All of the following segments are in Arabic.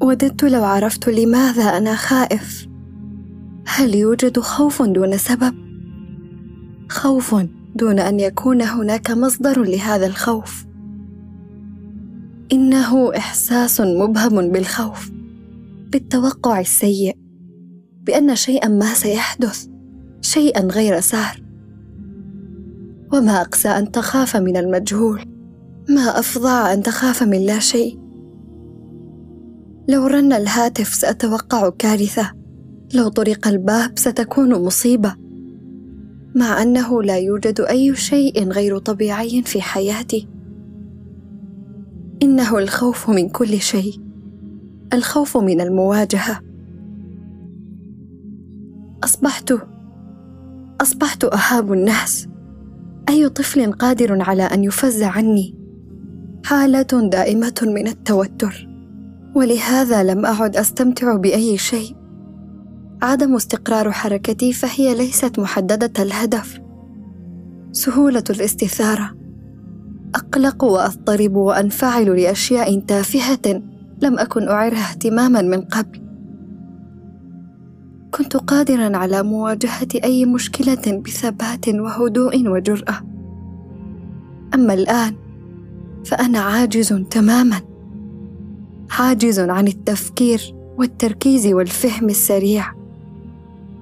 وددت لو عرفت لماذا أنا خائف. هل يوجد خوف دون سبب؟ خوف دون أن يكون هناك مصدر لهذا الخوف. إنه إحساس مبهم بالخوف بالتوقع السيء بأن شيئا ما سيحدث شيئا غير سار وما أقسى أن تخاف من المجهول ما أفظع أن تخاف من لا شيء. لو رن الهاتف سأتوقع كارثة. لو طرق الباب ستكون مصيبة. مع أنه لا يوجد أي شيء غير طبيعي في حياتي. إنه الخوف من كل شيء. الخوف من المواجهة. أصبحت أصبحت أهاب الناس. أي طفل قادر على أن يفزع عني؟ حاله دائمة من التوتر. ولهذا لم أعد أستمتع بأي شيء. عدم استقرار حركتي فهي ليست محددة الهدف. سهولة الاستثارة. أقلق وأضطرب وأنفعل لأشياء تافهة لم أكن أعرها اهتماما من قبل. كنت قادرا على مواجهة أي مشكلة بثبات وهدوء وجرأة. أما الآن فأنا عاجز تماما. عاجز عن التفكير والتركيز والفهم السريع.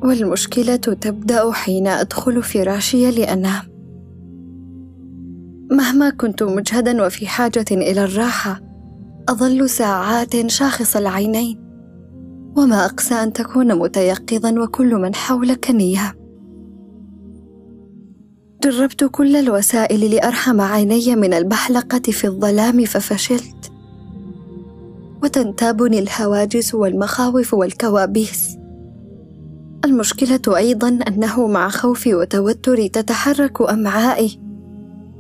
والمشكلة تبدأ حين أدخل فراشي لانام مهما كنت مجهدا وفي حاجة إلى الراحة أظل ساعات شاخص العينين. وما أقسى أن تكون متيقظا وكل من حولك نيام جربت كل الوسائل لأرحم عيني من البحلقة في الظلام ففشلت. وتنتابني الهواجس والمخاوف والكوابيس. المشكلة أيضا أنه مع خوفي وتوتري تتحرك أمعائي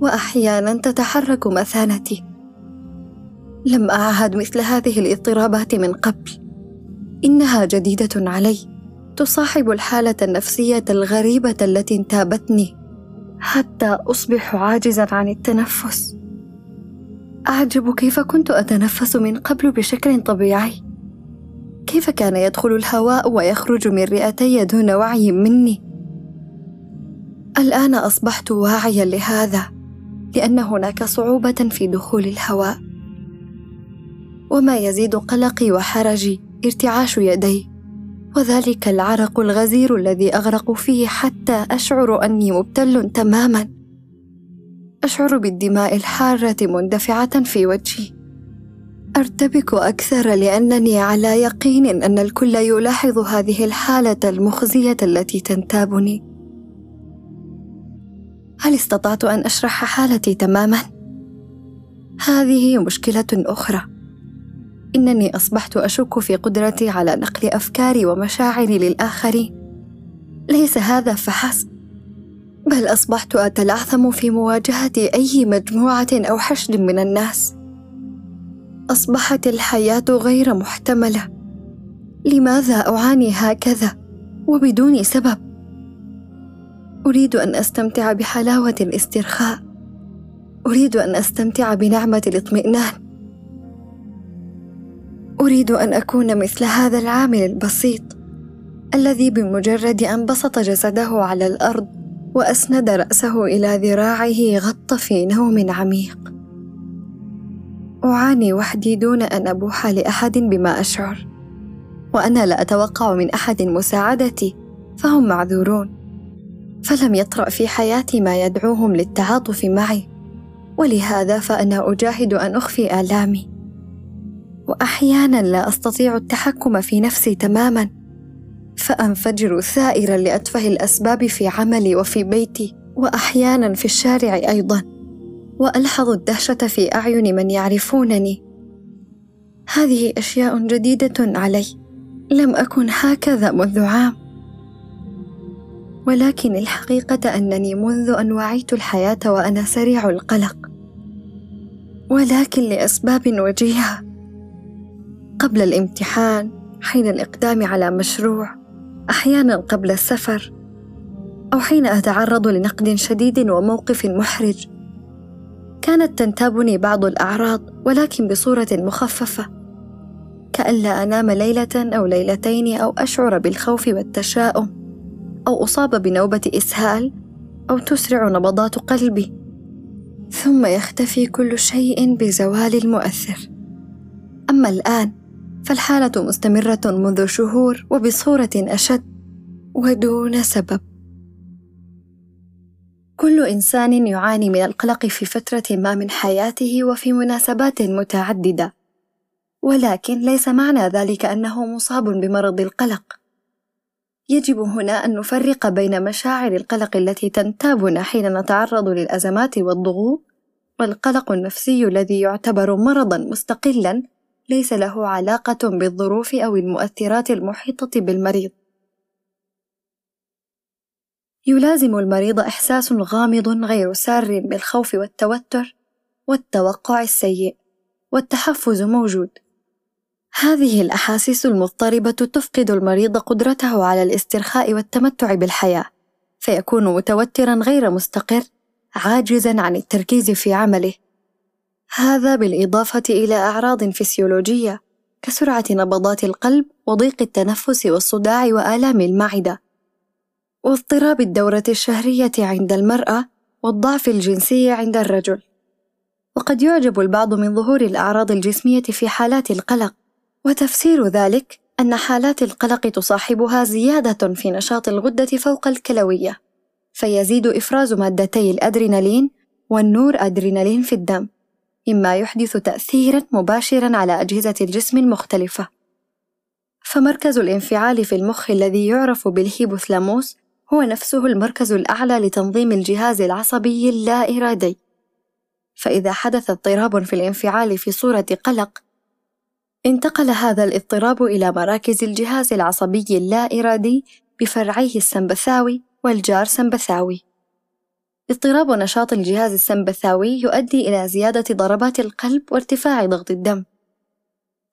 واحيانا تتحرك مثانتي. لم أعهد مثل هذه الاضطرابات من قبل. إنها جديدة علي تصاحب الحالة النفسية الغريبة التي انتابتني. حتى أصبح عاجزا عن التنفس. أعجب كيف كنت أتنفس من قبل بشكل طبيعي؟ كيف كان يدخل الهواء ويخرج من رئتي دون وعي مني؟ الآن أصبحت واعيا لهذا لأن هناك صعوبة في دخول الهواء. وما يزيد قلقي وحرجي ارتعاش يدي وذلك العرق الغزير الذي أغرق فيه حتى أشعر أني مبتل تماما. أشعر بالدماء الحارة مندفعة في وجهي. أرتبك أكثر لأنني على يقين أن الكل يلاحظ هذه الحالة المخزية التي تنتابني. هل استطعت أن أشرح حالتي تماما؟ هذه مشكلة أخرى. إنني أصبحت أشك في قدرتي على نقل أفكاري ومشاعري للآخرين. ليس هذا فحسب. بل أصبحت أتلعثم في مواجهة أي مجموعة أو حشد من الناس. أصبحت الحياة غير محتملة. لماذا أعاني هكذا وبدون سبب؟ أريد أن أستمتع بحلاوة الاسترخاء. أريد أن أستمتع بنعمة الاطمئنان. أريد أن أكون مثل هذا العامل البسيط الذي بمجرد أن بسط جسده على الأرض وأسند رأسه إلى ذراعه غط في نوم عميق. أعاني وحدي دون أن أبوح لأحد بما أشعر. وأنا لا أتوقع من أحد مساعدتي فهم معذورون. فلم يطرأ في حياتي ما يدعوهم للتعاطف معي. ولهذا فأنا أجاهد أن أخفي آلامي. واحيانا لا أستطيع التحكم في نفسي تماما. فانفجر ثائرا لأتفه الأسباب في عملي وفي بيتي وأحيانا في الشارع أيضا. والحظ الدهشة في أعين من يعرفونني. هذه أشياء جديدة علي. لم أكن هكذا منذ عام. ولكن الحقيقة أنني منذ أن وعيت الحياة وأنا سريع القلق. ولكن لأسباب وجيهة. قبل الامتحان حين الإقدام على مشروع أحيانا قبل السفر أو حين أتعرض لنقد شديد وموقف محرج. كانت تنتابني بعض الأعراض ولكن بصورة مخففة. كألا أنام ليلة أو ليلتين أو أشعر بالخوف والتشاؤم أو أصاب بنوبة إسهال أو تسرع نبضات قلبي. ثم يختفي كل شيء بزوال المؤثر. أما الآن فالحالة مستمرة منذ شهور وبصورة أشد ودون سبب. كل إنسان يعاني من القلق في فترة ما من حياته وفي مناسبات متعددة. ولكن ليس معنى ذلك أنه مصاب بمرض القلق. يجب هنا أن نفرق بين مشاعر القلق التي تنتابنا حين نتعرض للأزمات والضغوط والقلق النفسي الذي يعتبر مرضا مستقلا ليس له علاقة بالظروف أو المؤثرات المحيطة بالمريض. يلازم المريض إحساس غامض غير سار بالخوف والتوتر والتوقع السيء، والتحفز موجود. هذه الأحاسيس المضطربة تفقد المريض قدرته على الاسترخاء والتمتع بالحياة، فيكون متوترا غير مستقر، عاجزا عن التركيز في عمله، هذا بالإضافة إلى أعراض فسيولوجية كسرعة نبضات القلب وضيق التنفس والصداع وآلام المعدة، واضطراب الدورة الشهرية عند المرأة والضعف الجنسي عند الرجل. وقد يعجب البعض من ظهور الأعراض الجسمية في حالات القلق، وتفسير ذلك أن حالات القلق تصاحبها زيادة في نشاط الغدة فوق الكلوية، فيزيد إفراز مادتي الأدرينالين والنور أدرينالين في الدم، مما يحدث تأثيرا مباشرا على أجهزة الجسم المختلفة. فمركز الانفعال في المخ الذي يعرف بالهيبوثلاموس هو نفسه المركز الأعلى لتنظيم الجهاز العصبي اللا إرادي. فإذا حدث اضطراب في الانفعال في صورة قلق، انتقل هذا الاضطراب إلى مراكز الجهاز العصبي اللا إرادي بفرعيه السمبثاوي والجار سمبثاوي. اضطراب نشاط الجهاز السمبثاوي يؤدي إلى زيادة ضربات القلب وارتفاع ضغط الدم.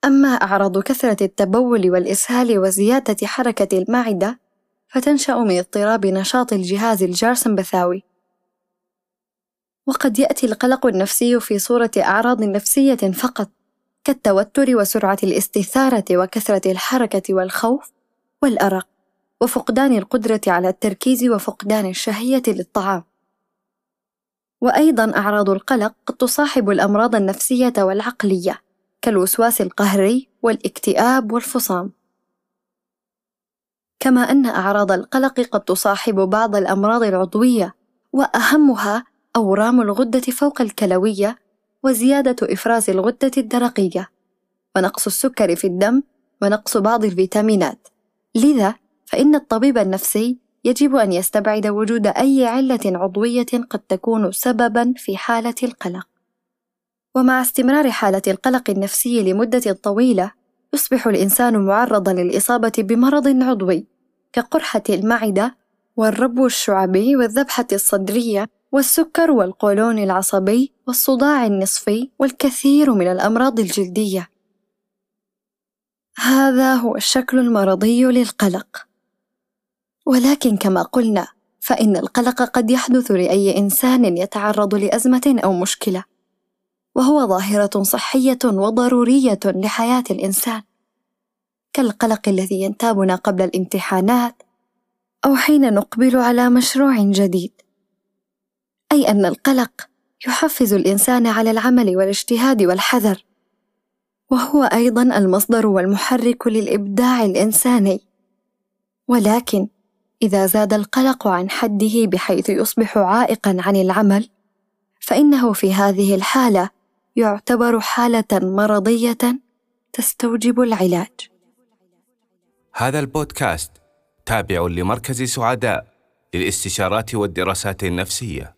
أما أعراض كثرة التبول والإسهال وزيادة حركة المعدة فتنشأ من اضطراب نشاط الجهاز الجارسمبثاوي. وقد يأتي القلق النفسي في صورة أعراض نفسية فقط كالتوتر وسرعة الاستثارة وكثرة الحركة والخوف والأرق وفقدان القدرة على التركيز وفقدان الشهية للطعام. وأيضا أعراض القلق قد تصاحب الأمراض النفسية والعقلية كالوسواس القهري والاكتئاب والفصام. كما أن أعراض القلق قد تصاحب بعض الأمراض العضوية وأهمها أورام الغدة فوق الكلوية وزيادة إفراز الغدة الدرقية ونقص السكر في الدم ونقص بعض الفيتامينات لذا فإن الطبيب النفسي يجب أن يستبعد وجود أي علة عضوية قد تكون سببًا في حالة القلق. ومع استمرار حالة القلق النفسي لمدة طويلة، يصبح الإنسان معرضًا للإصابة بمرض عضوي كقرحة المعدة والربو الشعبي والذبحة الصدرية والسكر والقولون العصبي والصداع النصفي والكثير من الأمراض الجلدية. هذا هو الشكل المرضي للقلق. ولكن كما قلنا فإن القلق قد يحدث لأي إنسان يتعرض لأزمة أو مشكلة، وهو ظاهرة صحية وضرورية لحياة الإنسان، كالقلق الذي ينتابنا قبل الامتحانات أو حين نقبل على مشروع جديد، أي أن القلق يحفز الإنسان على العمل والاجتهاد والحذر، وهو أيضا المصدر والمحرك للإبداع الإنساني، ولكن إذا زاد القلق عن حده بحيث يصبح عائقًا عن العمل، فإنه في هذه الحالة يعتبر حالة مرضية تستوجب العلاج. هذا البودكاست تابع لمركز سعداء للاستشارات والدراسات النفسية